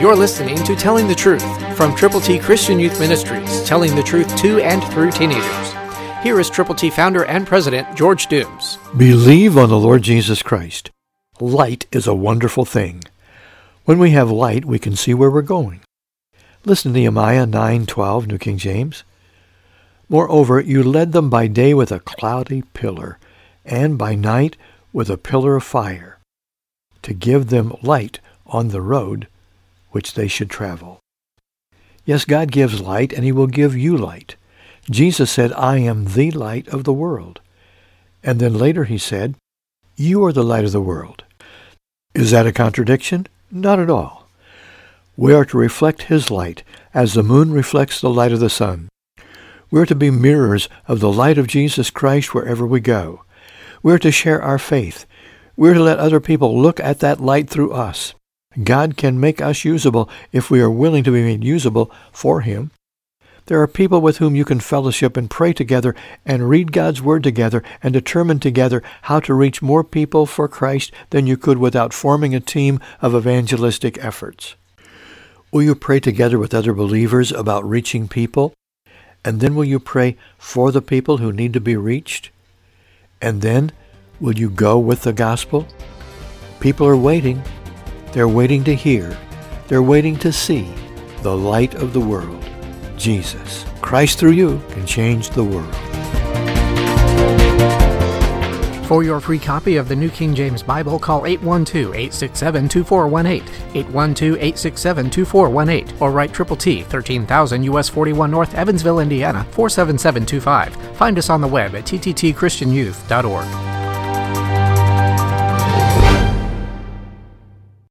You're listening to Telling the Truth from Triple T Christian Youth Ministries, telling the truth to and through teenagers. Here is Triple T founder and president George Dooms. Believe on the Lord Jesus Christ. Light is a wonderful thing. When we have light, we can see where we're going. Listen to Nehemiah 9:12, New King James. Moreover, you led them by day with a cloudy pillar, and by night with a pillar of fire, to give them light on the road which they should travel. Yes, God gives light, and he will give you light. Jesus said, I am the light of the world. And then later he said, You are the light of the world. Is that a contradiction? Not at all. We are to reflect his light as the moon reflects the light of the sun. We are to be mirrors of the light of Jesus Christ wherever we go. We are to share our faith. We are to let other people look at that light through us. God can make us usable if we are willing to be made usable for him. There are people with whom you can fellowship and pray together and read God's Word together and determine together how to reach more people for Christ than you could without forming a team of evangelistic efforts. Will you pray together with other believers about reaching people? And then will you pray for the people who need to be reached? And then will you go with the gospel? People are waiting. They're waiting to hear. They're waiting to see the light of the world. Jesus. Christ through you can change the world. For your free copy of the New King James Bible, call 812-867-2418, 812-867-2418, or write Triple T, 13,000 US 41 North, Evansville, Indiana, 47725. Find us on the web at tttchristianyouth.org.